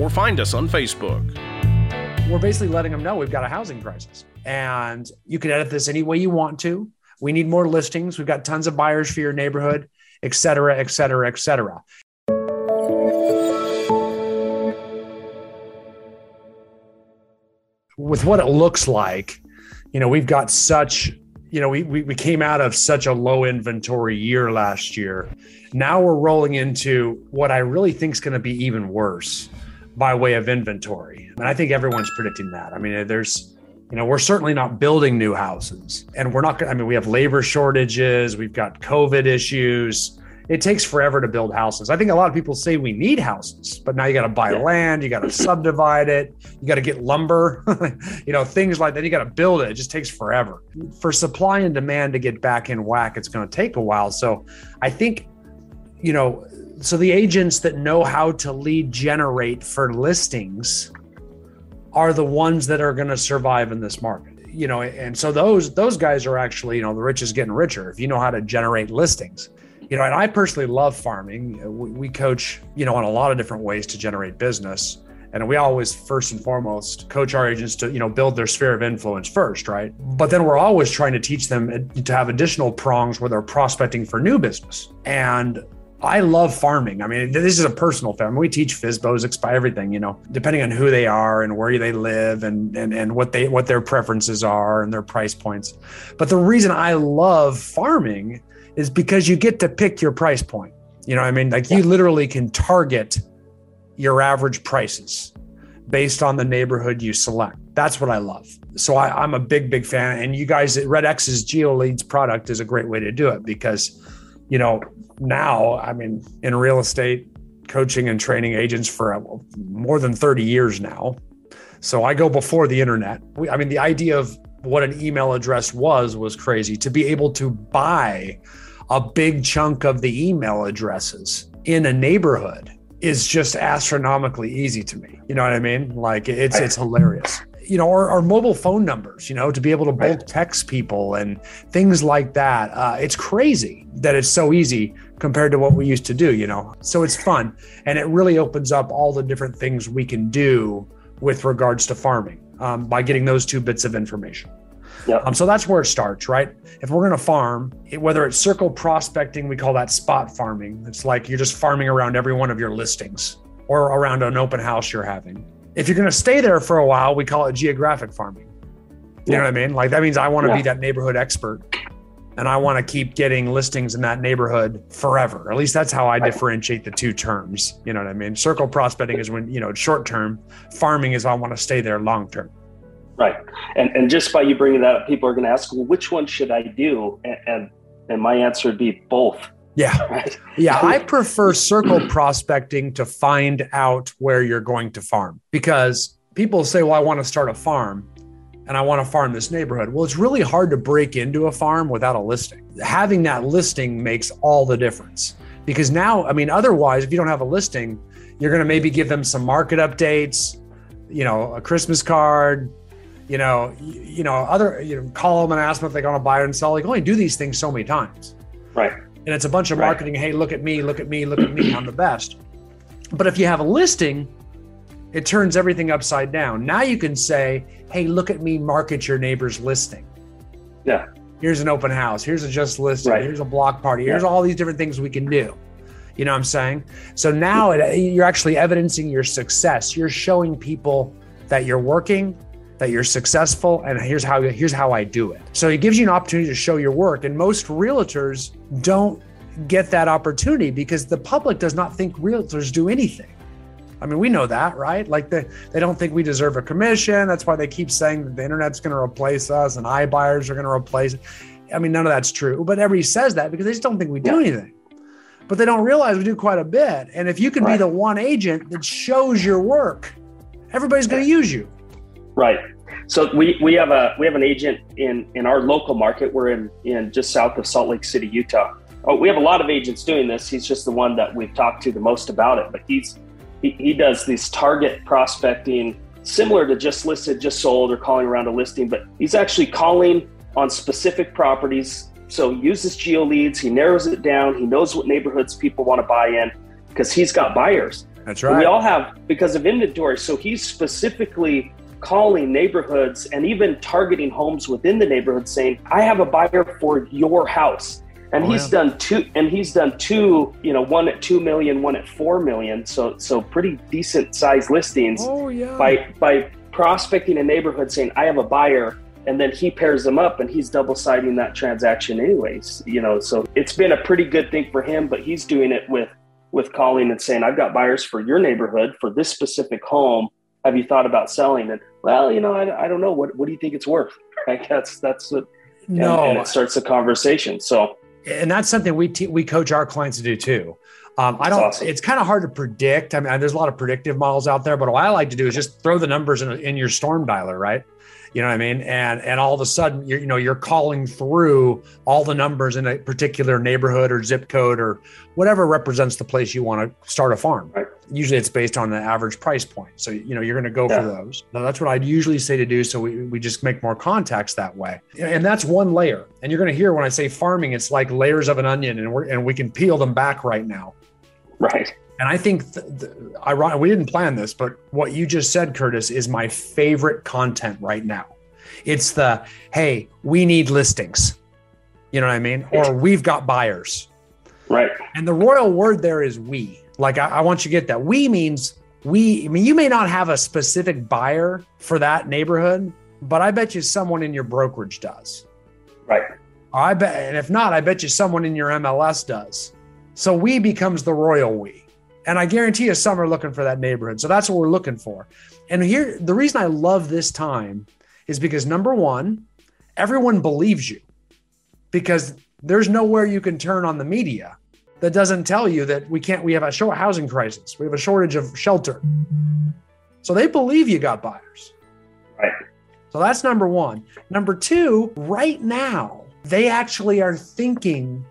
or find us on Facebook. We're basically letting them know we've got a housing crisis and you can edit this any way you want to. We need more listings. We've got tons of buyers for your neighborhood, et cetera, et cetera, et cetera. With what it looks like, you know, we've got such, you know, we, we, we came out of such a low inventory year last year. Now we're rolling into what I really think is going to be even worse by way of inventory. And I think everyone's predicting that. I mean, there's, you know, we're certainly not building new houses and we're not, I mean, we have labor shortages, we've got COVID issues. It takes forever to build houses. I think a lot of people say we need houses, but now you got to buy yeah. land, you got to subdivide it, you got to get lumber, you know, things like that. You got to build it. It just takes forever. For supply and demand to get back in whack, it's going to take a while. So I think, you know, so the agents that know how to lead generate for listings are the ones that are going to survive in this market you know and so those those guys are actually you know the rich is getting richer if you know how to generate listings. You know and i personally love farming. We, we coach you know on a lot of different ways to generate business. And we always first and foremost coach our agents to you know build their sphere of influence first right? But then we're always trying to teach them uh, to have additional prongs where they're prospecting for new business. And I love farming. I mean, this is a personal farm. We teach FSBOs by everything, you know, depending on who they are and where they live and, and, and what they, what their preferences are and their price points. But the reason I love farming is because you get to pick your price point. You know, I mean, like you literally can target your average prices based on the neighborhood you select. That's what I love. So I, am a big, big fan. And you guys, Red X's GeoLeads product is a great way to do it because you know, now, I mean, in real estate, coaching and training agents for uh, more than 30 years now. So I go before the internet. I mean, the idea of what an email address was was crazy. To be able to buy a big chunk of the email addresses in a neighborhood is just astronomically easy to me. You know what I mean? Like it's it's hilarious you know, our, our, mobile phone numbers, you know, to be able to bulk right. text people and things like that. Uh, it's crazy that it's so easy compared to what we used to do, you know. So it's fun. And it really opens up all the different things we can do with regards to farming um, by getting those two bits of information. Yep. Um, so that's where it starts, right? If we're going to farm, whether it's circle prospecting, we call that spot farming. It's like you're just farming around every one of your listings or around an open house you're having if you're going to stay there for a while, we call it geographic farming. You yeah. know what I mean? Like that means I want to yeah. be that neighborhood expert and I want to keep getting listings in that neighborhood forever. At least that's how I differentiate the two terms. You know what I mean? Circle prospecting is when, you know, short term, farming is I want to stay there long term. Right. And and just by you bringing that up, people are going to ask, well, which one should I do? And, and, and my answer would be both. Yeah. Right? Yeah. I prefer circle prospecting to find out where you're going to farm because people say, well, I want to start a farm and I want to farm this neighborhood. Well, it's really hard to break into a farm without a listing. Having that listing makes all the difference because now, I mean, otherwise, if you don't have a listing, you're going to maybe give them some market updates, you know, a Christmas card, you know, you, you know, other, you know, call them and ask them if they want to buy and sell. Like, oh, only do these things so many times. Right and it's a bunch of marketing. Right. Hey, look at me, look at me, look at me. I'm the best. But if you have a listing, it turns everything upside down. Now you can say, hey, look at me, market your neighbor's listing. Yeah. Here's an open house. Here's a just listing. Right. Here's a block party. Here's yeah. all these different things we can do. You know what I'm saying? So now it, you're actually evidencing your success. You're showing people that you're working that you're successful and here's how here's how I do it. So it gives you an opportunity to show your work and most realtors don't get that opportunity because the public does not think realtors do anything. I mean, we know that, right? Like they, they don't think we deserve a commission. That's why they keep saying that the internet's going to replace us and iBuyers are going to replace it. I mean, none of that's true, but everybody says that because they just don't think we do anything. But they don't realize we do quite a bit. And if you can right. be the one agent that shows your work, everybody's going to use you. Right. So we, we have a we have an agent in in our local market. We're in in just south of Salt Lake City, Utah. Oh, we have a lot of agents doing this. He's just the one that we've talked to the most about it. But he's he, he does these target prospecting similar to just listed, just sold, or calling around a listing. But he's actually calling on specific properties. So he uses GeoLeads. He narrows it down. He knows what neighborhoods people want to buy in because he's got buyers. That's right. We all have because of inventory. So he's specifically calling neighborhoods and even targeting homes within the neighborhood saying, I have a buyer for your house. And oh, he's yeah. done two and he's done two, you know, one at two million, one at four million. So so pretty decent sized listings oh, yeah. by by prospecting a neighborhood saying, I have a buyer and then he pairs them up and he's double siding that transaction anyways you know so it's been a pretty good thing for him but he's doing it with with calling and saying i've got buyers for your neighborhood for this specific home have you thought about selling and well you know i, I don't know what what do you think it's worth right that's that's what no and, and it starts a conversation so and that's something we te- we coach our clients to do too um, I don't. Awesome. It's kind of hard to predict. I mean, there's a lot of predictive models out there, but what I like to do is just throw the numbers in, in your storm dialer, right? You know what I mean? And and all of a sudden, you're, you know, you're calling through all the numbers in a particular neighborhood or zip code or whatever represents the place you want to start a farm. Right. Usually, it's based on the average price point. So you know, you're going to go yeah. for those. Now, that's what I'd usually say to do. So we we just make more contacts that way. And that's one layer. And you're going to hear when I say farming, it's like layers of an onion, and we're and we can peel them back right now. Right. And I think th- th- ironic, we didn't plan this, but what you just said, Curtis, is my favorite content right now. It's the hey, we need listings. You know what I mean? Or we've got buyers. Right. And the royal word there is we. Like I, I want you to get that. We means we. I mean, you may not have a specific buyer for that neighborhood, but I bet you someone in your brokerage does. Right. I bet, and if not, I bet you someone in your MLS does. So we becomes the royal we. And I guarantee you some are looking for that neighborhood. So that's what we're looking for. And here, the reason I love this time is because number one, everyone believes you because there's nowhere you can turn on the media that doesn't tell you that we can't, we have a short housing crisis, we have a shortage of shelter. So they believe you got buyers. Right. So that's number one. Number two, right now, they actually are thinking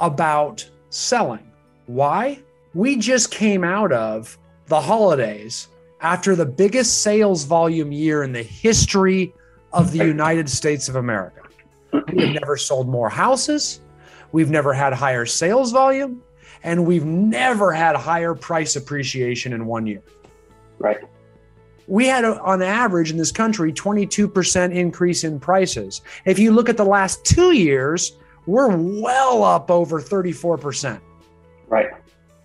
about selling. Why? We just came out of the holidays after the biggest sales volume year in the history of the United States of America. We have never sold more houses. We've never had higher sales volume. And we've never had higher price appreciation in one year. Right. We had, a, on average in this country, 22% increase in prices. If you look at the last two years, we're well up over 34%. Right.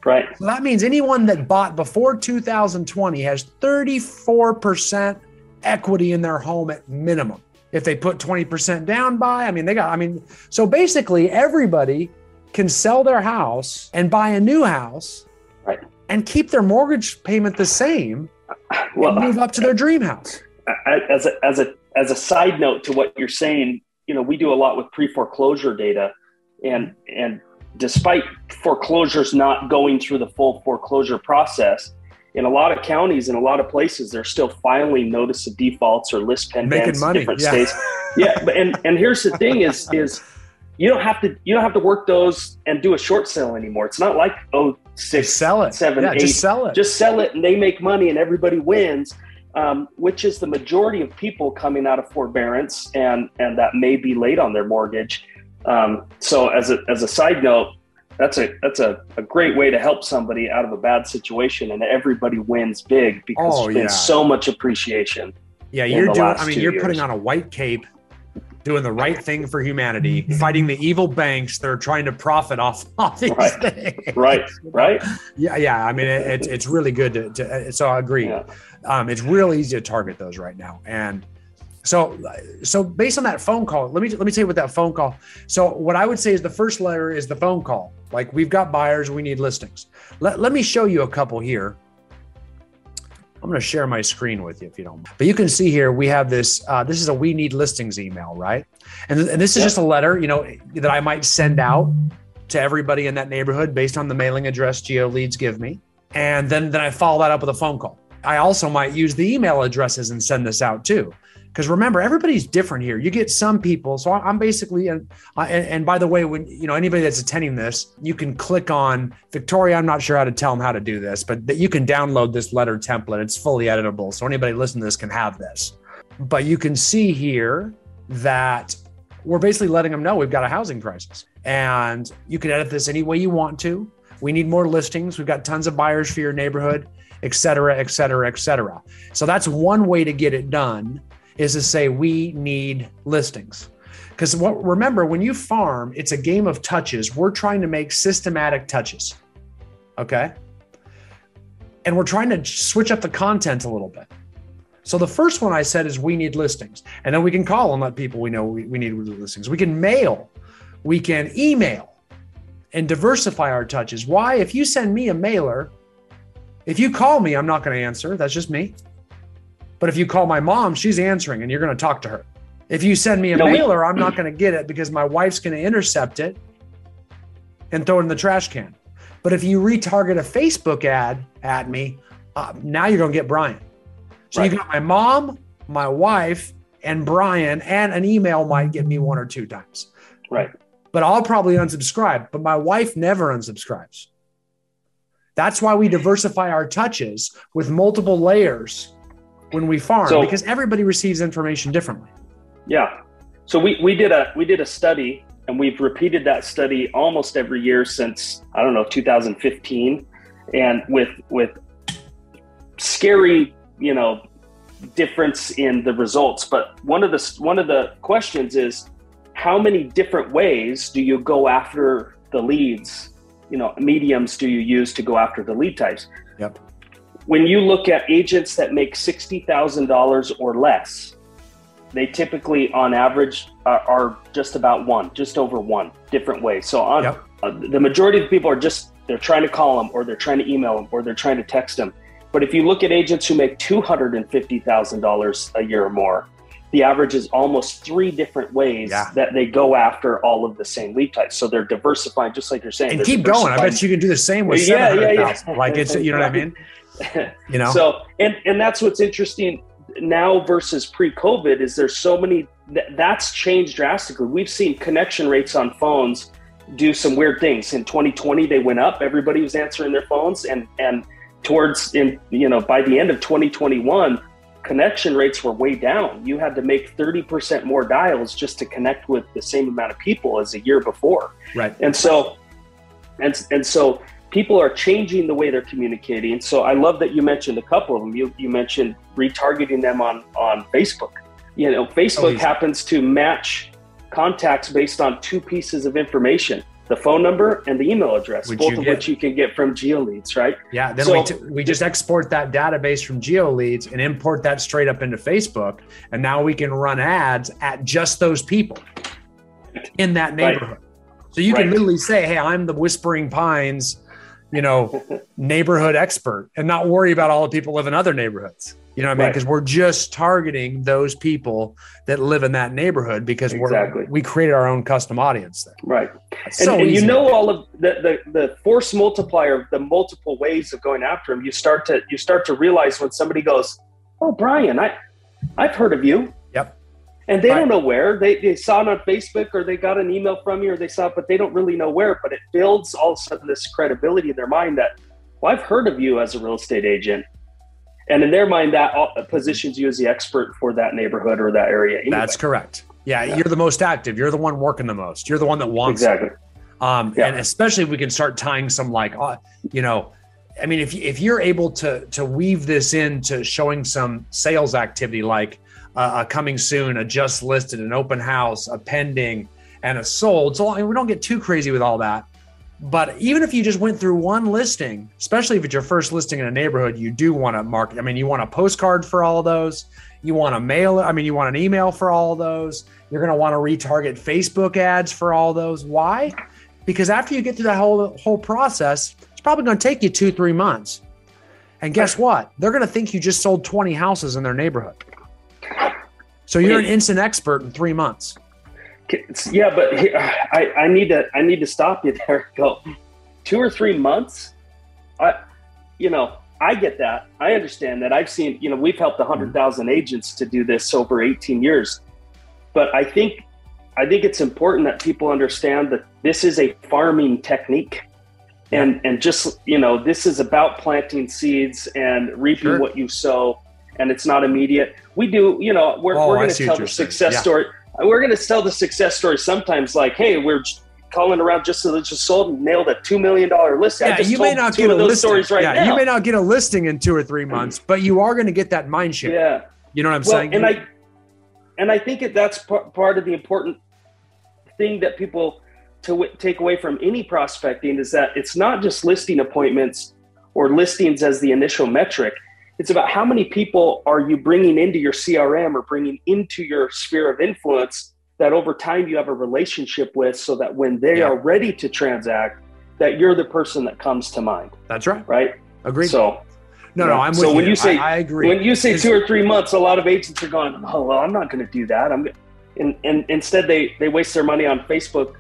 Right. So that means anyone that bought before 2020 has 34% equity in their home at minimum. If they put 20% down by, I mean, they got, I mean, so basically everybody can sell their house and buy a new house right. and keep their mortgage payment the same well, and move up to their dream house. As a, as a, as a side note to what you're saying, you know, we do a lot with pre foreclosure data and, and despite foreclosures not going through the full foreclosure process, in a lot of counties, in a lot of places, they're still filing notice of defaults or lis pendens in different yeah. states. yeah, but and and here's the thing: is is you don't have to you don't have to work those and do a short sale anymore. It's not like oh six, just sell it, seven, yeah, eight. Just sell it. Just sell it, and they make money, and everybody wins. Um, which is the majority of people coming out of forbearance and and that may be late on their mortgage. Um, so as a as a side note, that's a that's a, a great way to help somebody out of a bad situation and everybody wins big because oh, there's been yeah. so much appreciation yeah you're doing i mean you're years. putting on a white cape doing the right thing for humanity fighting the evil banks that are trying to profit off, off these right. things right right yeah yeah i mean it, it's, it's really good to, to so i agree yeah. um, it's real easy to target those right now and so, so based on that phone call, let me let me tell you what that phone call. So, what I would say is the first layer is the phone call. Like we've got buyers, we need listings. Let, let me show you a couple here. I'm going to share my screen with you if you don't. Mind. But you can see here we have this. Uh, this is a we need listings email, right? And, and this is just a letter, you know, that I might send out to everybody in that neighborhood based on the mailing address GeoLeads give me, and then then I follow that up with a phone call. I also might use the email addresses and send this out too. Because remember, everybody's different here. You get some people. So I'm basically, and, and by the way, when you know anybody that's attending this, you can click on Victoria. I'm not sure how to tell them how to do this, but that you can download this letter template. It's fully editable, so anybody listening to this can have this. But you can see here that we're basically letting them know we've got a housing crisis, and you can edit this any way you want to. We need more listings. We've got tons of buyers for your neighborhood, et cetera, et cetera, et cetera. So that's one way to get it done is to say we need listings. Because remember, when you farm, it's a game of touches. We're trying to make systematic touches. Okay. And we're trying to switch up the content a little bit. So the first one I said is we need listings. And then we can call and let people we know we, we need listings. We can mail, we can email and diversify our touches. Why? If you send me a mailer, if you call me, I'm not going to answer. That's just me. But if you call my mom, she's answering and you're going to talk to her. If you send me a no, mailer, we- I'm not going to get it because my wife's going to intercept it and throw it in the trash can. But if you retarget a Facebook ad at me, uh, now you're going to get Brian. So right. you got my mom, my wife, and Brian, and an email might get me one or two times. Right. But I'll probably unsubscribe. But my wife never unsubscribes. That's why we diversify our touches with multiple layers when we farm so, because everybody receives information differently. Yeah. So we, we did a we did a study and we've repeated that study almost every year since I don't know 2015 and with with scary, you know, difference in the results, but one of the one of the questions is how many different ways do you go after the leads? You know, mediums do you use to go after the lead types? Yep when you look at agents that make $60,000 or less, they typically, on average, are, are, just about one, just over one different ways. So, on yep. uh, the majority of the people are just they're trying to call them, or they're trying to email them, or they're trying to text them. But if you look at agents who make two hundred and fifty thousand dollars a year or more, the average is almost three different ways yeah. that they go after all of the same lead types. So they're diversifying, just like you're saying. And keep going. I bet you can do the same with yeah, yeah, yeah. Like it's you know what I mean. you know? So and and that's what's interesting now versus pre-covid is there's so many that's changed drastically. We've seen connection rates on phones do some weird things. In 2020 they went up. Everybody was answering their phones. And and towards in you know by the end of 2021 connection rates were way down. You had to make 30% more dials just to connect with the same amount of people as a year before. Right. And so and and so people are changing the way they're communicating. So I love that you mentioned a couple of them. You, you mentioned retargeting them on, on Facebook. You know, Facebook oh, happens to match contacts based on two pieces of information the phone number and the email address, which both of get, which you can get from GeoLeads, right? Yeah. Then so, we, t- we just export that database from GeoLeads and import that straight up into Facebook. And now we can run ads at just those people in that neighborhood. Right. So you right. can literally say, Hey, I'm the Whispering Pines you know, neighborhood expert and not worry about all the people live in other neighborhoods. You know what I mean? Because right. we're just targeting those people that live in that neighborhood because exactly. we're we created our own custom audience there. Right. And, so and you know all of the, the the force multiplier, the multiple ways of going after them. You start to you start to realize when somebody goes, "Oh, Brian, I I've heard of you." And they right. don't know where they, they saw it on facebook or they got an email from you or they saw it but they don't really know where but it builds all of a sudden this credibility in their mind that well i've heard of you as a real estate agent and in their mind that positions you as the expert for that neighborhood or that area anyway. that's correct yeah, yeah, you're the most active you're the one working the most you're the one that wants exactly it. um yeah. and especially if we can start tying some like uh, you know I mean, if if you're able to to weave this into showing some sales activity, like a coming soon, a just listed, an open house, a pending, and a sold. So I mean, we don't get too crazy with all that. But even if you just went through one listing, especially if it's your first listing in a neighborhood, you do want to market. I mean, you want a postcard for all of those. You want a mail. I mean, you want an email for all of those. You're going to want to retarget Facebook ads for all those. Why? Because after you get through that whole whole process, it's probably going to take you two, three months. And guess what? They're going to think you just sold 20 houses in their neighborhood. So you're an instant expert in three months. Yeah, but uh, I, I need to I need to stop you there. Go two or three months. I, you know, I get that. I understand that. I've seen, you know, we've helped 100,000 mm-hmm. agents to do this over 18 years. But I think I think it's important that people understand that this is a farming technique. And and just, you know, this is about planting seeds and reaping sure. what you sow and it's not immediate. We do, you know, we're, oh, we're going to tell the success yeah. story. We're going to tell the success story sometimes like, hey, we're calling around just so that just sold and nailed a two million dollar listing. Yeah, you may not get a listing. Right yeah, now. you may not get a listing in two or three mm. months, but you are going to get that mind share. Yeah, you know what I'm well, saying. And I and I think that that's part of the important thing that people to w- take away from any prospecting is that it's not just listing appointments or listings as the initial metric. It's about how many people are you bringing into your CRM or bringing into your sphere of influence that over time you have a relationship with so that when they yeah. are ready to transact that you're the person that comes to mind. That's right. Right? Agreed. So no no i'm so when you, you say I, I, agree. when you say it's, two or three months a lot of agents are going oh well i'm not going to do that. I'm and, and instead they they waste their money on facebook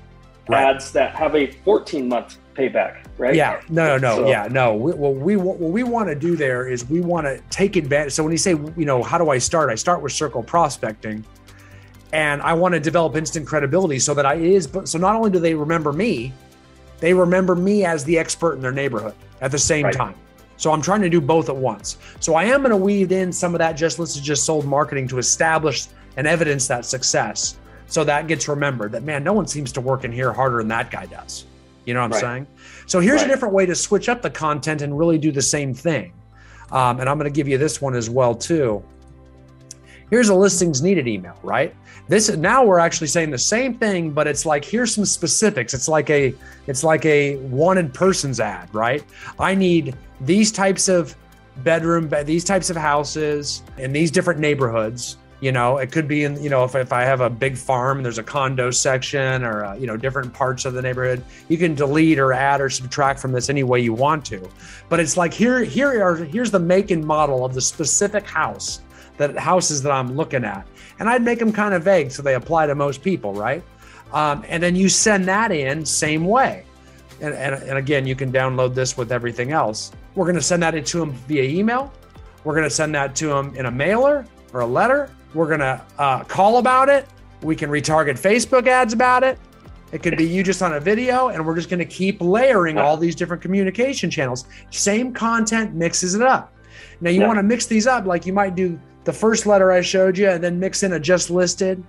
right. ads that have a 14 month payback right yeah no no no so, yeah no we, well we what we want to do there is we want to take advantage so when you say you know how do i start i start with circle prospecting and I want to develop instant credibility so that I is so not only do they remember me, they remember me as the expert in their neighborhood at the same right. time. So I'm trying to do both at once. So I am going to weave in some of that just listed, just sold marketing to establish and evidence that success. So that gets remembered that man, no one seems to work in here harder than that guy does. You know what I'm right. saying? So here's right. a different way to switch up the content and really do the same thing. Um, and I'm going to give you this one as well too. Here's a listings needed email, right? This now we're actually saying the same thing, but it's like here's some specifics. It's like a it's like a wanted persons ad, right? I need these types of bedroom, these types of houses in these different neighborhoods. You know, it could be in, you know, if, if I have a big farm, there's a condo section or, uh, you know, different parts of the neighborhood. You can delete or add or subtract from this any way you want to. But it's like here, here are, here's the make and model of the specific house that houses that I'm looking at and I'd make them kind of vague so they apply to most people, right? Um, and then you send that in same way. And, and, and again, you can download this with everything else. We're going to send that to them via email. We're going to send that to them in a mailer or a letter. We're going to uh, call about it. We can retarget Facebook ads about it. It could be you just on a video, and we're just going to keep layering all these different communication channels. Same content mixes it up. Now, you yeah. want to mix these up like you might do the first letter I showed you and then mix in a just listed,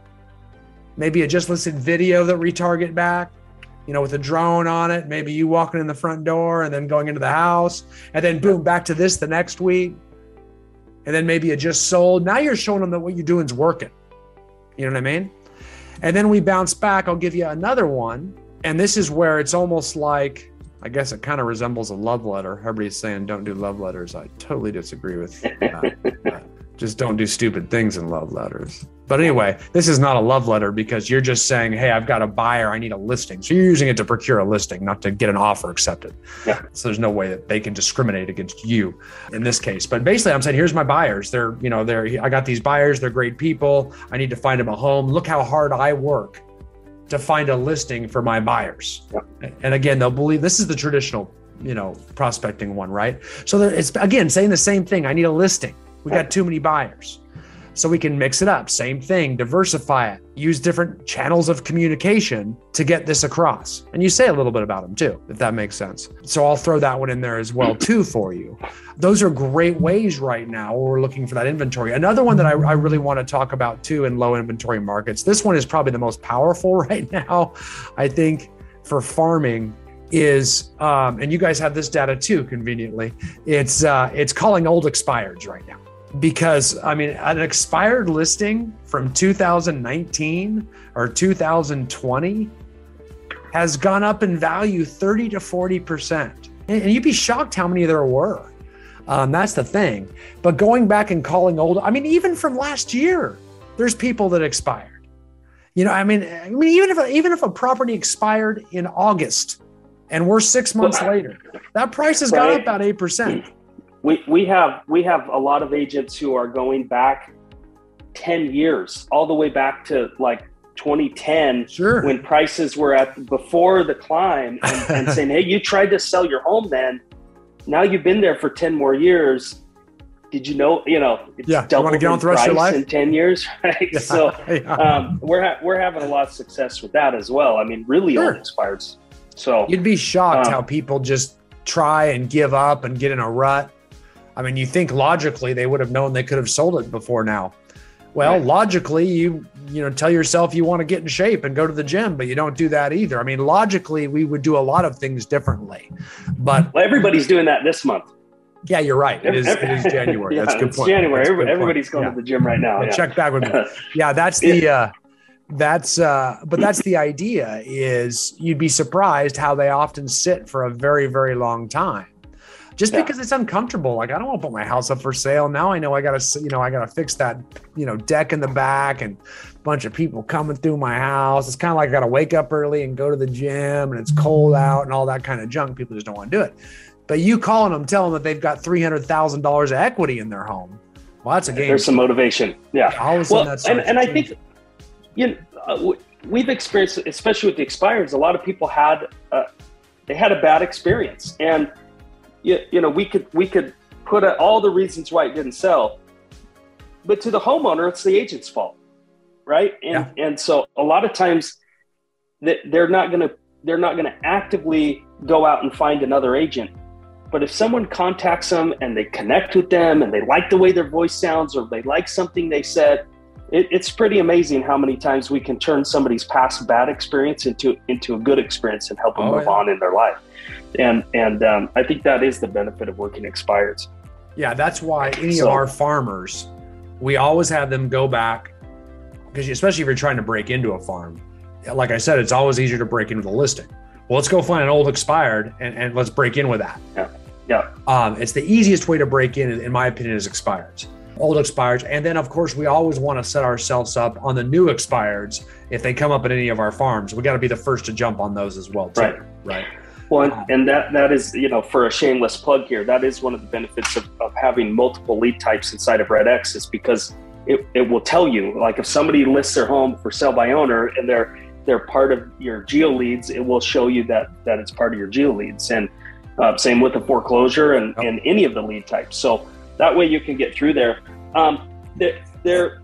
maybe a just listed video that retarget back, you know, with a drone on it, maybe you walking in the front door and then going into the house, and then boom, back to this the next week. And then maybe it just sold. Now you're showing them that what you're doing is working. You know what I mean? And then we bounce back. I'll give you another one. And this is where it's almost like, I guess it kind of resembles a love letter. Everybody's saying don't do love letters. I totally disagree with that. just don't do stupid things in love letters. But anyway, this is not a love letter because you're just saying, hey, I've got a buyer, I need a listing. So you're using it to procure a listing, not to get an offer accepted. Yeah. So there's no way that they can discriminate against you in this case. But basically, I'm saying, here's my buyers. They're, you know, they're, I got these buyers, they're great people. I need to find them a home. Look how hard I work to find a listing for my buyers. Yeah. And again, they'll believe this is the traditional, you know, prospecting one, right? So it's again saying the same thing. I need a listing. We got too many buyers. So we can mix it up. Same thing, diversify it, use different channels of communication to get this across. And you say a little bit about them too, if that makes sense. So I'll throw that one in there as well too for you. Those are great ways right now where we're looking for that inventory. Another one that I, I really want to talk about too in low inventory markets. This one is probably the most powerful right now, I think, for farming is um, and you guys have this data too conveniently it's uh, it's calling old expireds right now because I mean, an expired listing from 2019 or 2020 has gone up in value 30 to 40 percent, and you'd be shocked how many there were. Um, that's the thing. But going back and calling old, I mean, even from last year, there's people that expired. You know, I mean, I mean, even if even if a property expired in August, and we're six months later, that price has gone up about eight percent we we have we have a lot of agents who are going back 10 years all the way back to like 2010 sure. when prices were at before the climb and, and saying hey you tried to sell your home then now you've been there for 10 more years. Did you know, you know, it's yeah, doubled you get on the rest of your life? in 10 years, right? Yeah, so yeah. Um, we're, ha- we're having a lot of success with that as well. I mean, really sure. old. So you'd be shocked um, how people just try and give up and get in a rut. I mean, you think logically they would have known they could have sold it before now. Well, right. logically, you you know tell yourself you want to get in shape and go to the gym, but you don't do that either. I mean, logically, we would do a lot of things differently, but well, everybody's doing that this month. Yeah, you're right. It is, it is January. yeah, that's a good point. January. Everybody's point. going yeah. to the gym right now. Yeah. Check back with me. Yeah, that's the. Uh, that's uh but that's the idea is you'd be surprised how they often sit for a very very long time just yeah. because it's uncomfortable. Like I don't want to put my house up for sale. Now I know I got to, you know, I got to fix that, you know, deck in the back and a bunch of people coming through my house. It's kind of like I got to wake up early and go to the gym and it's cold out and all that kind of junk. People just don't want to do it. But you calling them, telling them that they've got three hundred thousand dollars of equity in their home. Well, that's a game. There's some motivation. Yeah. All of a well, and, and I think, you know, uh, we've experienced, especially with the expireds, a lot of people had, uh, they had a bad experience and you, you know, we could we could put a, all the reasons why it didn't sell, but to the homeowner, it's the agent's fault, right? And yeah. and so a lot of times that they're not going to they're not going to actively go out and find another agent. But if someone contacts them and they connect with them and they like the way their voice sounds or they like something they said, it, it's pretty amazing how many times we can turn somebody's past bad experience into into a good experience and help them oh, move yeah. on in their life and and um, I think that is the benefit of working expireds. Yeah, that's why any so, of our farmers, we always have them go back because especially if you're trying to break into a farm, like I said, it's always easier to break into the listing. Well, let's go find an old expired and, and let's break in with that. Yeah. Yeah. Um, it's the easiest way to break in, in my opinion, is expireds, old expireds. And then, of course, we always want to set ourselves up on the new expireds. If they come up at any of our farms, we got to be the first to jump on those as well. Too, right. Right. Well, and, and, that that is you know for a shameless plug here, that is one of the benefits of, of having multiple lead types inside of Red X is because it, it will tell you like if somebody lists their home for sale by owner and they're they're part of your GeoLeads, it will show you that that it's part of your GeoLeads. And uh, same with the foreclosure and, oh. and any of the lead types. So that way you can get through there. Um, there, there.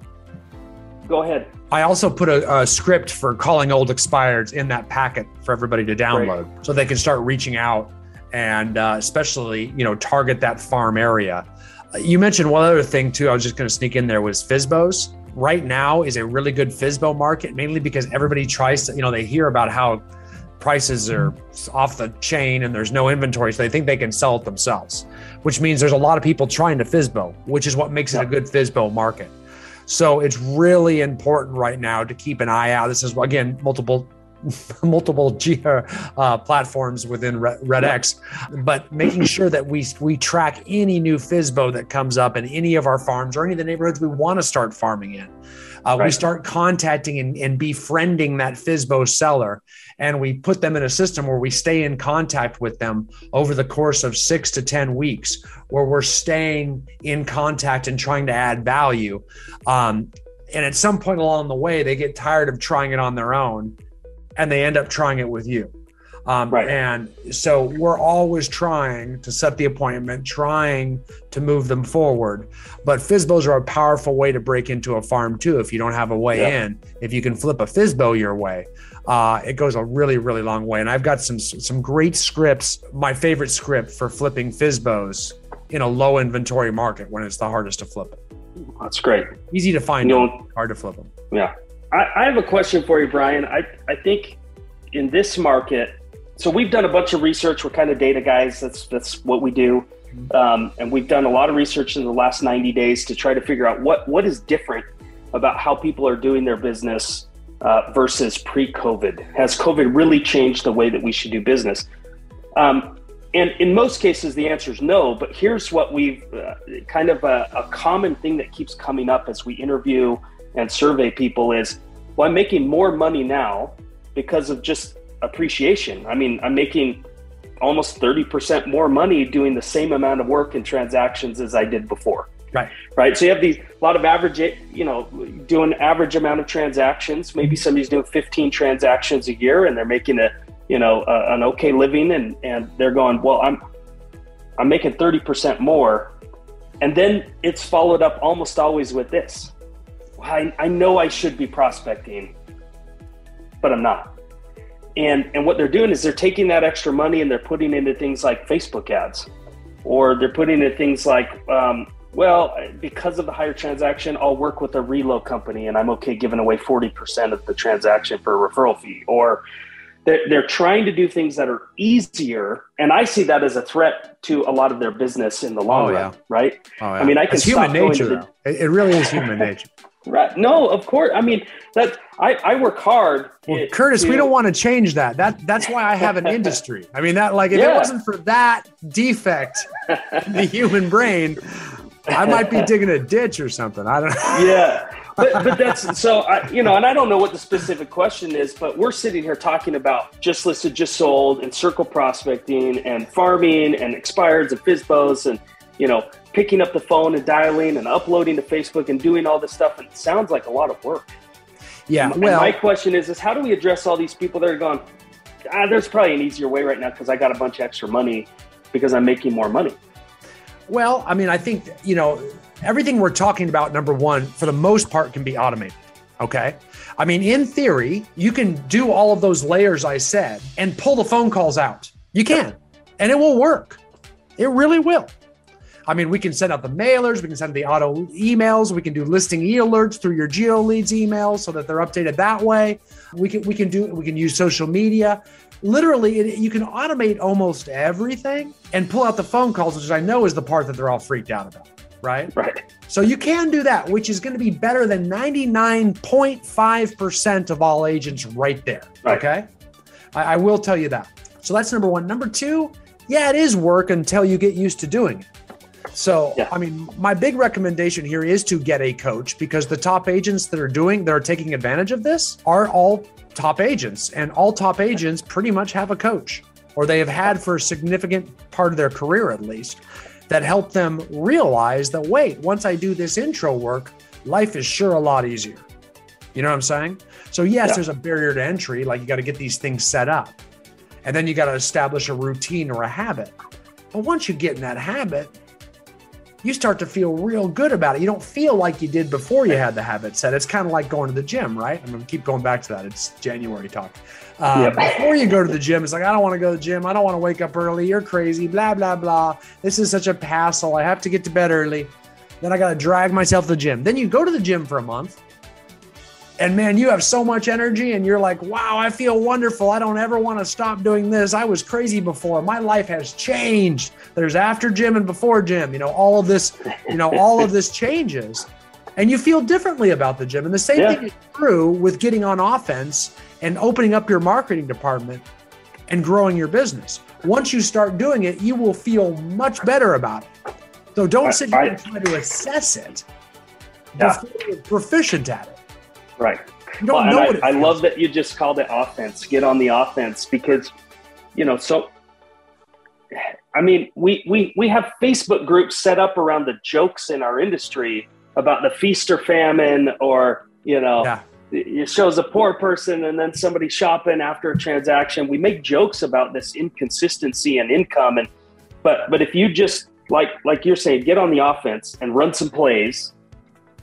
Go ahead. I also put a, a, script for calling old expireds in that packet for everybody to download so they can start reaching out and uh, especially, you know, target that farm area. Uh, you mentioned one other thing too. I was just going to sneak in there was FSBOs. Right now is a really good FSBO market, mainly because everybody tries to, you know, they hear about how prices are off the chain and there's no inventory, so they think they can sell it themselves, which means there's a lot of people trying to FSBO, which is what makes it a good FSBO market. So it's really important right now to keep an eye out. This is again multiple multiple G, uh, platforms within RedX, but making sure that we we track any new FSBO that comes up in any of our farms or any of the neighborhoods we want to start farming in. Uh, right. We start contacting and, and befriending that FSBO seller, and we put them in a system where we stay in contact with them over the course of six to 10 weeks, where we're staying in contact and trying to add value. Um, and at some point along the way, they get tired of trying it on their own and they end up trying it with you. Um, right. And so we're always trying to set the appointment, trying to move them forward. But FSBOs are a powerful way to break into a farm too. If you don't have a way yeah. in, if you can flip a FSBO your way, uh, it goes a really, really long way. And I've got some some great scripts. My favorite script for flipping FSBOs in a low inventory market when it's the hardest to flip it. That's great. Easy to find, you know, hard to flip them. Yeah. I, I have a question for you, Brian. I, I think in this market, so we've done a bunch of research. We're kind of data guys. That's that's what we do, um, and we've done a lot of research in the last 90 days to try to figure out what what is different about how people are doing their business uh, versus pre-COVID. Has COVID really changed the way that we should do business? Um, and in most cases, the answer is no. But here's what we've uh, kind of a, a common thing that keeps coming up as we interview and survey people is, well, I'm making more money now because of just appreciation. I mean, I'm making almost 30% more money doing the same amount of work and transactions as I did before. Right. Right. So you have these a lot of average, you know, doing average amount of transactions. Maybe mm-hmm. somebody's doing 15 transactions a year and they're making a, you know, a, an okay living and, and they're going, well, I'm, I'm making 30% more. And then it's followed up almost always with this. I, I know I should be prospecting, but I'm not. And, and what they're doing is they're taking that extra money and they're putting into things like Facebook ads, or they're putting into things like, um, well, because of the higher transaction, I'll work with a reload company and I'm okay giving away 40% of the transaction for a referral fee. Or they're, they're trying to do things that are easier. And I see that as a threat to a lot of their business in the long oh, run, yeah. right? Oh, yeah. I mean, I can it's human nature. The, it really is human nature. Right. No, of course. I mean, that I, I work hard. Well, it, Curtis, to, we don't want to change that. That that's why I have an industry. I mean, that like if yeah. it wasn't for that defect in the human brain, I might be digging a ditch or something. I don't know. Yeah. But, but that's so, I, you know, and I don't know what the specific question is, but we're sitting here talking about just listed, just sold, and circle prospecting, and farming, and expireds, and FSBOs, and, you know, picking up the phone and dialing and uploading to Facebook and doing all this stuff. And it sounds like a lot of work. Yeah. And well, my question is, is how do we address all these people that are going, ah, there's probably an easier way right now because I got a bunch of extra money because I'm making more money. Well, I mean, I think, you know, everything we're talking about, number one, for the most part, can be automated. Okay. I mean, in theory, you can do all of those layers I said and pull the phone calls out. You can, and it will work. It really will. I mean, we can send out the mailers, we can send the auto emails, we can do listing e alerts through your GeoLeads emails so that they're updated that way. We can we can do we can use social media literally it, you can automate almost everything and pull out the phone calls, which I know is the part that they're all freaked out about. Right. Right. So you can do that, which is going to be better than 99.5% of all agents right there. Right. Okay. I, I will tell you that. So that's number one. Number two, yeah, it is work until you get used to doing it. So, yeah. I mean, my big recommendation here is to get a coach because the top agents that are doing, that are taking advantage of this, are all top agents, and all top agents pretty much have a coach, or they have had for a significant part of their career at least, that help them realize that wait, once I do this intro work, life is sure a lot easier. You know what I'm saying? So, yes, yeah. there's a barrier to entry, like you got to get these things set up, and then you got to establish a routine or a habit. But once you get in that habit, you start to feel real good about it. You don't feel like you did before you had the habit set. It's kind of like going to the gym, right? I'm to keep going back to that. It's January talk. Uh, yep. Before you go to the gym, it's like, I don't want to go to the gym. I don't want to wake up early. You're crazy, blah, blah, blah. This is such a hassle. I have to get to bed early. Then I got to drag myself to the gym. Then you go to the gym for a month and man, you have so much energy and you're like, wow, I feel wonderful. I don't ever want to stop doing this. I was crazy before. My life has changed. There's after gym and before gym, you know, all of this, you know, all of this changes. And you feel differently about the gym. And the same yeah. thing is true with getting on offense and opening up your marketing department and growing your business. Once you start doing it, you will feel much better about it. So don't sit here and try to assess it yeah. before you're proficient at it. Right. well, I, I love that you just called it offense. Get on the offense because, you know, so I mean, we, we, we have Facebook groups set up around the jokes in our industry about the feast or famine, or, you know, yeah. it shows a poor person and then somebody shopping after a transaction. We make jokes about this inconsistency in income. And, but, but if you just, like, like you're saying, get on the offense and run some plays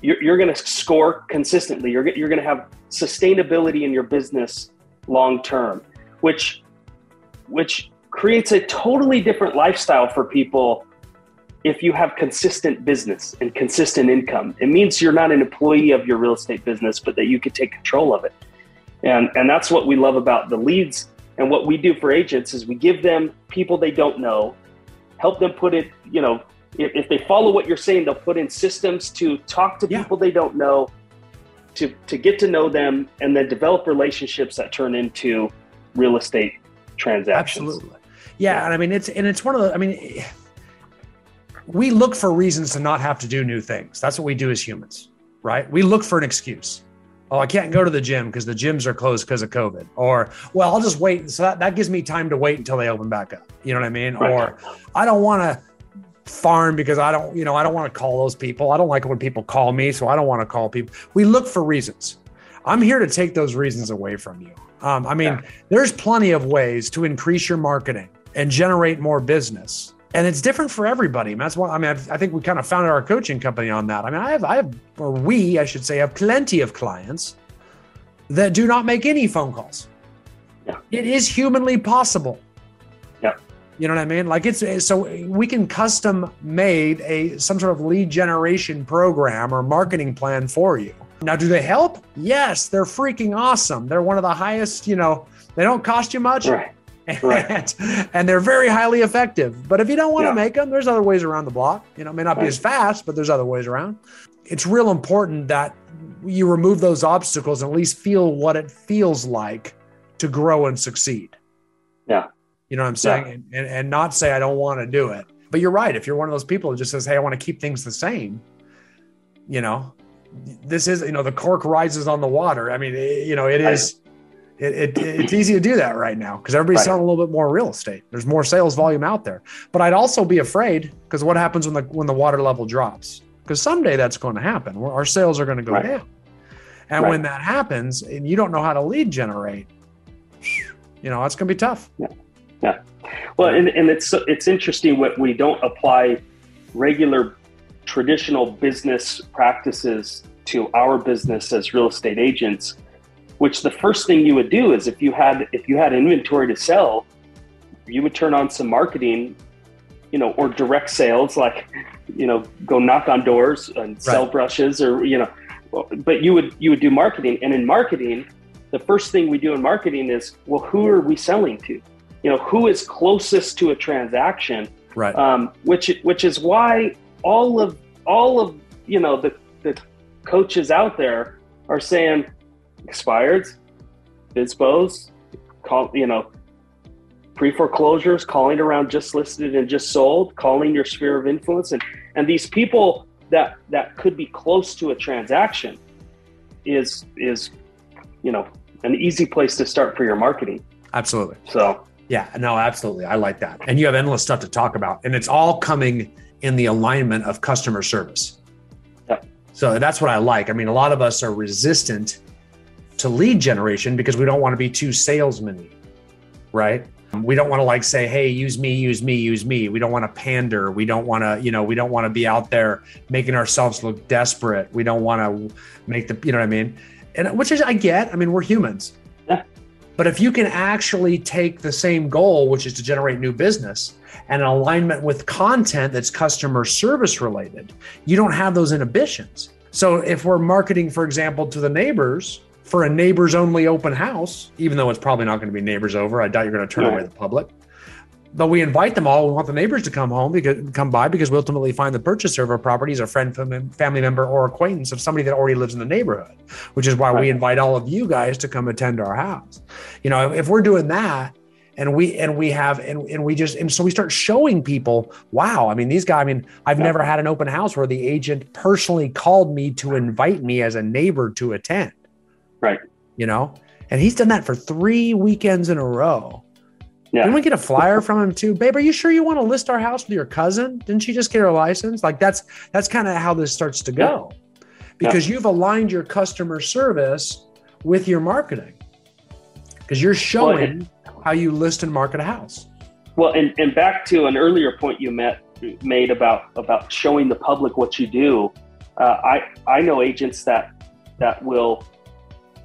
you're, you're going to score consistently. You're, you're going to have sustainability in your business long term, which which creates a totally different lifestyle for people if you have consistent business and consistent income. It means you're not an employee of your real estate business, but that you could take control of it. And and that's what we love about the leads and what we do for agents is we give them people they don't know, help them put it, you know, if, if they follow what you're saying, they'll put in systems to talk to yeah. people they don't know, to to get to know them, and then develop relationships that turn into real estate transactions. Absolutely, yeah. And I mean, it's and it's one of the. I mean, we look for reasons to not have to do new things. That's what we do as humans, right? We look for an excuse. Oh, I can't go to the gym because the gyms are closed because of COVID. Or, well, I'll just wait. So that, that gives me time to wait until they open back up. You know what I mean? Right. Or I don't want to farm because I don't, you know, I don't want to call those people. I don't like when people call me, so I don't want to call people. We look for reasons. I'm here to take those reasons away from you. Um, I mean, yeah. there's plenty of ways to increase your marketing and generate more business and it's different for everybody. That's why I mean I've, i think we kind of founded our coaching company on that. I mean I have I have or we I should say have plenty of clients that do not make any phone calls. Yeah. It is humanly possible. You know what I mean? Like it's so we can custom made a some sort of lead generation program or marketing plan for you. Now, do they help? Yes, they're freaking awesome. They're one of the highest, you know, they don't cost you much. Right. And, and they're very highly effective. But if you don't want Yeah. to make them, there's other ways around the block. You know, it may not be as fast, but there's other ways around. It's real important that you remove those obstacles and at least feel what it feels like to grow and succeed. Yeah. You know what I'm saying? And, and, and not say, I don't want to do it. But you're right. If you're one of those people who just says, Hey, I want to keep things the same, you know, this is, you know, the cork rises on the water. I mean, it, you know, it is. It, it, it's easy to do that right now because everybody's Right. selling a little bit more real estate. There's more sales volume out there. But I'd also be afraid because what happens when the, when the water level drops? Because someday that's going to happen. Our sales are going to go Right. down. And Right. when that happens and you don't know how to lead generate, you know, it's going to be tough. Well, and, and it's it's interesting what we don't apply regular traditional business practices to our business as real estate agents. Which the first thing you would do is if you had if you had inventory to sell, you would turn on some marketing, you know, or direct sales, like you know, go knock on doors and sell Right. brushes, or you know, but you would you would do marketing, and in marketing, the first thing we do in marketing is, well, who are we selling to? You know, who is closest to a transaction? Right. um, which which is why all of all of you know the the coaches out there are saying expireds, FSBOs, call you know pre foreclosures, calling around just listed and just sold, calling your sphere of influence, and and these people that that could be close to a transaction is is you know an easy place to start for your marketing. Absolutely. So Yeah, no, absolutely. I like that. And you have endless stuff to talk about. And it's all coming in the alignment of customer service. Yep. So that's what I like. I mean, a lot of us are resistant to lead generation because we don't want to be too salesman right? We don't want to like say, hey, use me, use me, use me. We don't want to pander. We don't want to, you know, we don't want to be out there making ourselves look desperate. We don't want to make the, you know what I mean? And which is, I get, I mean, we're humans. Yeah. But if you can actually take the same goal, which is to generate new business, and an alignment with content that's customer service related, you don't have those inhibitions. So if we're marketing, for example, to the neighbors for a neighbors only open house, even though it's probably not going to be neighbors over, I doubt you're going to turn Right. away the public. But we invite them all. We want the neighbors to come home because come by because we ultimately find the purchaser of our property is a friend, fam- family member, or acquaintance of somebody that already lives in the neighborhood. Which is why we invite all of you guys to come attend our house. You know, if we're doing that, and we and we have and, and we just and so we start showing people wow i mean these guys i mean i've Yeah. never had an open house where the agent personally called me to invite me as a neighbor to attend Right. you know and he's done that for three weekends in a row Yeah. didn't we get a flyer from him too? Babe are you sure you want to list our house with your cousin? Didn't she just get her license? Like that's that's kind of how this starts to go. Because you've aligned your customer service with your marketing. Because you're showing how you list and market a house. Well, and, and back to an earlier point you met, made about about showing the public what you do. Uh, I I know agents that that will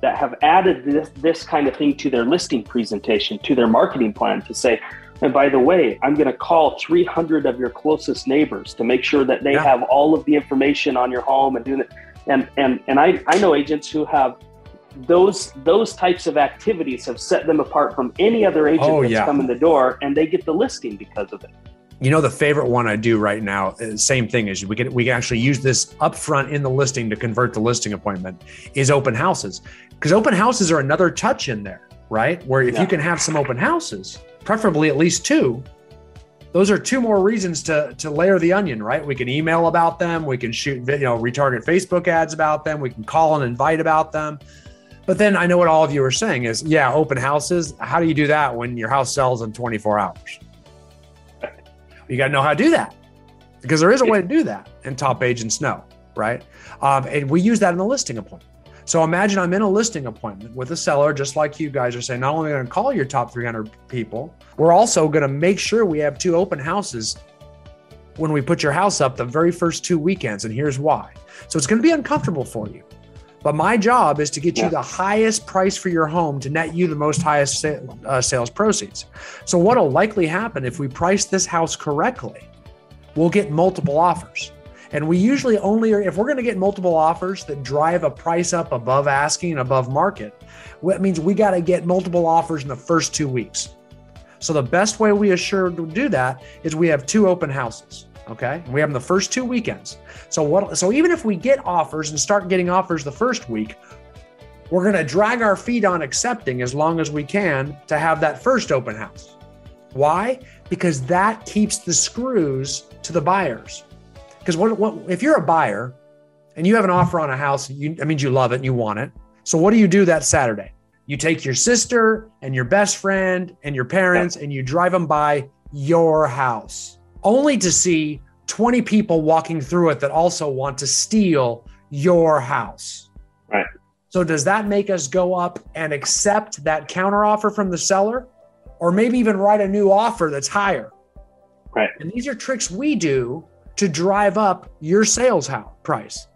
that have added this this kind of thing to their listing presentation, to their marketing plan, to say, and by the way, I'm going to call 300 of your closest neighbors to make sure that they Yeah. have all of the information on your home and doing it. And and and I I know agents who have those those types of activities have set them apart from any other agent Oh, that's yeah. come in the door, and they get the listing because of it. You know, the favorite one I do right now, uh, same thing is we can we can actually use this upfront in the listing to convert the listing appointment is open houses because open houses are another touch in there, right? Where if Yeah. you can have some open houses, preferably at least two, those are two more reasons to to layer the onion, right? We can email about them, we can shoot you know retarget Facebook ads about them, we can call and invite about them. But then I know what all of you are saying is, yeah, open houses. How do you do that when your house sells in 24 hours? You got to know how to do that because there is a way to do that, and top agents know, right? Um, and we use that in the listing appointment. So imagine I'm in a listing appointment with a seller, just like you guys are saying. Not only going to call your top 300 people, we're also going to make sure we have two open houses when we put your house up the very first two weekends, and here's why. So it's going to be uncomfortable for you. But my job is to get yeah. you the highest price for your home to net you the most highest uh, sales proceeds. So, what will likely happen if we price this house correctly? We'll get multiple offers. And we usually only are, if we're going to get multiple offers that drive a price up above asking, above market, that means we got to get multiple offers in the first two weeks. So the best way we assure to do that is we have two open houses. Okay. We have them the first two weekends. So what so even if we get offers and start getting offers the first week, we're going to drag our feet on accepting as long as we can to have that first open house. Why? Because that keeps the screws to the buyers. Because what, what if you're a buyer and you have an offer on a house, you, that means you love it and you want it. So what do you do that Saturday? You take your sister and your best friend and your parents and you drive them by your house only to see 20 people walking through it that also want to steal your house. Right. So does that make us go up and accept that counteroffer from the seller or maybe even write a new offer that's higher? Right. And these are tricks we do to drive up your sales house price.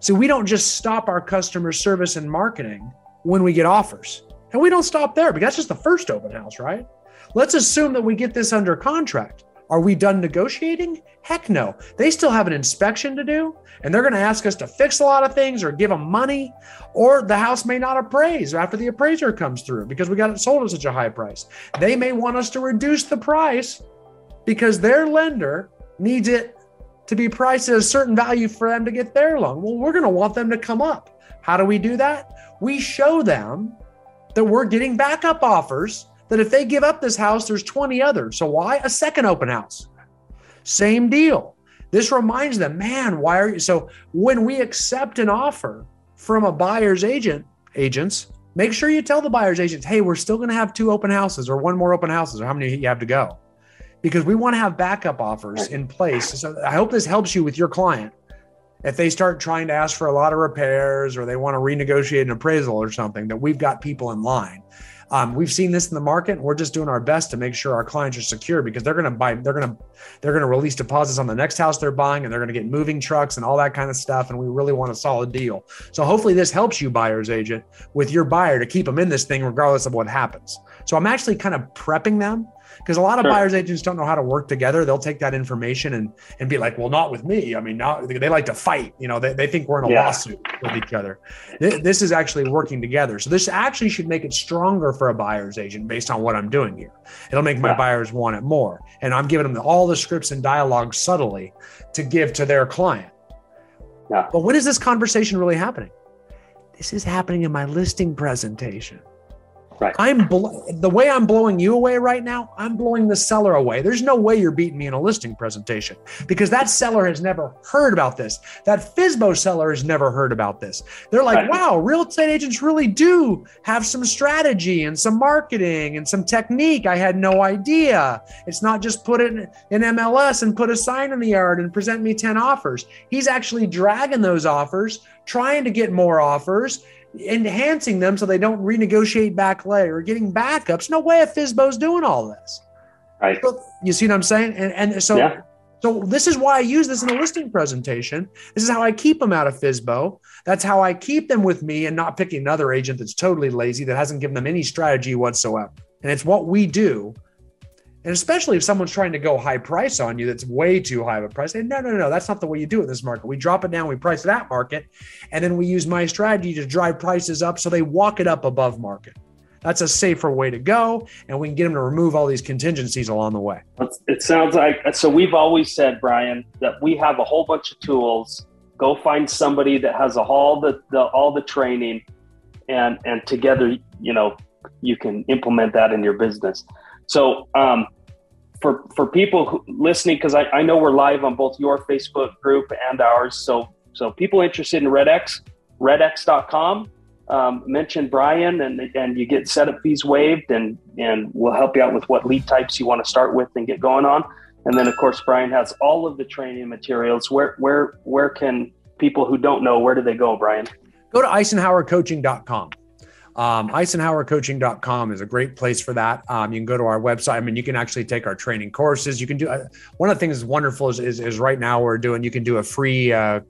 So we don't just stop our customer service and marketing when we get offers. And we don't stop there because that's just the first open house, right? Let's assume that we get this under contract. Are we done negotiating? Heck no. They still have an inspection to do, and they're going to ask us to fix a lot of things or give them money, or the house may not appraise after the appraiser comes through because we got it sold at such a high price. They may want us to reduce the price because their lender needs it to be priced at a certain value for them to get their loan. Well, we're going to want them to come up. How do we do that? We show them that we're getting backup offers that if they give up this house, there's 20 others. So why? A second open house. Same deal. This reminds them, man, why are you so when we accept an offer from a buyer's agent, agents, make sure you tell the buyer's agents, hey, we're still going to have two open houses or one more open houses or how many you have to go. Because we want to have backup offers in place. So I hope this helps you with your client if they start trying to ask for a lot of repairs or they want to renegotiate an appraisal or something, that we've got people in line. Um, we've seen this in the market, and we're just doing our best to make sure our clients are secure because they're going to buy, they're going to, they're going to release deposits on the next house they're buying, and they're going to get moving trucks and all that kind of stuff. And we really want a solid deal. So hopefully, this helps you, buyer's agent, with your buyer to keep them in this thing regardless of what happens. So I'm actually kind of prepping them because a lot of sure. buyers agents don't know how to work together. They'll take that information and and be like, well, not with me. I mean, now they like to fight. You know, they, they think we're in a yeah. lawsuit with each other. This is actually working together. So this actually should make it stronger for a buyer's agent based on what I'm doing here. It'll make my yeah. buyers want it more, and I'm giving them all the scripts and dialogue subtly to give to their client. Yeah. But when is this conversation really happening? This is happening in my listing presentation. Right. I'm bl- the way I'm blowing you away right now. I'm blowing the seller away. There's no way you're beating me in a listing presentation because that seller has never heard about this. That FSBO seller has never heard about this. They're like, right. "Wow, real estate agents really do have some strategy and some marketing and some technique. I had no idea. It's not just put it in MLS and put a sign in the yard and present me 10 offers. He's actually dragging those offers, trying to get more offers." Enhancing them so they don't renegotiate back later or getting backups. No way a FSBO's doing all this. Right. So, you see what I'm saying? And, and so, yeah. so this is why I use this in a listing presentation. This is how I keep them out of FSBO. That's how I keep them with me and not picking another agent that's totally lazy that hasn't given them any strategy whatsoever. And it's what we do and especially if someone's trying to go high price on you, that's way too high of a price. no, no, no, that's not the way you do it in this market. We drop it down, we price that market, and then we use my strategy to drive prices up so they walk it up above market. That's a safer way to go, and we can get them to remove all these contingencies along the way. It sounds like so. We've always said, Brian, that we have a whole bunch of tools. Go find somebody that has all the, the all the training, and and together, you know, you can implement that in your business. So um, for for people who, listening, because I, I know we're live on both your Facebook group and ours. So so people interested in RedX, redx.com. Um, mention Brian and and you get setup fees waived and and we'll help you out with what lead types you want to start with and get going on. And then of course Brian has all of the training materials. Where where where can people who don't know where do they go, Brian? Go to icenhowercoaching.com. Um, IcenhowerCoaching.com is a great place for that. Um, you can go to our website. I mean, you can actually take our training courses. You can do uh, one of the things wonderful is, is, is, right now we're doing, you can do a free uh,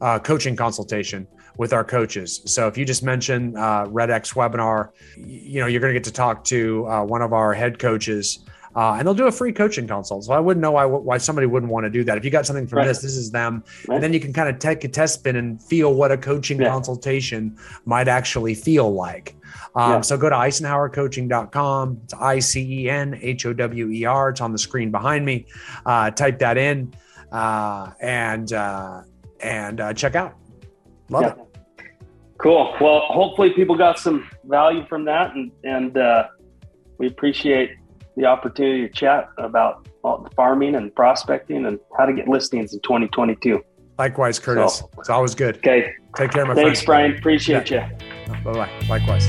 uh, coaching consultation with our coaches. So if you just mention uh, Red X webinar, you know, you're going to get to talk to uh, one of our head coaches uh, and they'll do a free coaching consult. So I wouldn't know why why somebody wouldn't want to do that. If you got something from right. this, this is them, right. and then you can kind of take a test spin and feel what a coaching yeah. consultation might actually feel like. Um, yeah. So go to icenhowercoaching.com. It's I C E N H O W E R. It's on the screen behind me. Uh, type that in uh, and uh, and uh, check out. Love yeah. it. Cool. Well, hopefully people got some value from that, and and uh, we appreciate the opportunity to chat about farming and prospecting and how to get listings in 2022. Likewise, Curtis. So, it's always good. Okay. Take care, my friend. Thanks, Brian. Appreciate yeah. you. Bye bye. Likewise.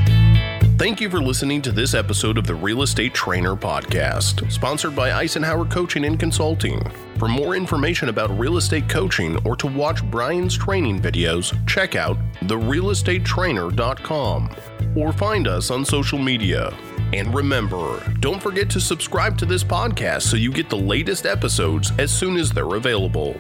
Thank you for listening to this episode of the Real Estate Trainer Podcast, sponsored by Icenhower Coaching and Consulting. For more information about real estate coaching or to watch Brian's training videos, check out therealestatetrainer.com or find us on social media. And remember, don't forget to subscribe to this podcast so you get the latest episodes as soon as they're available.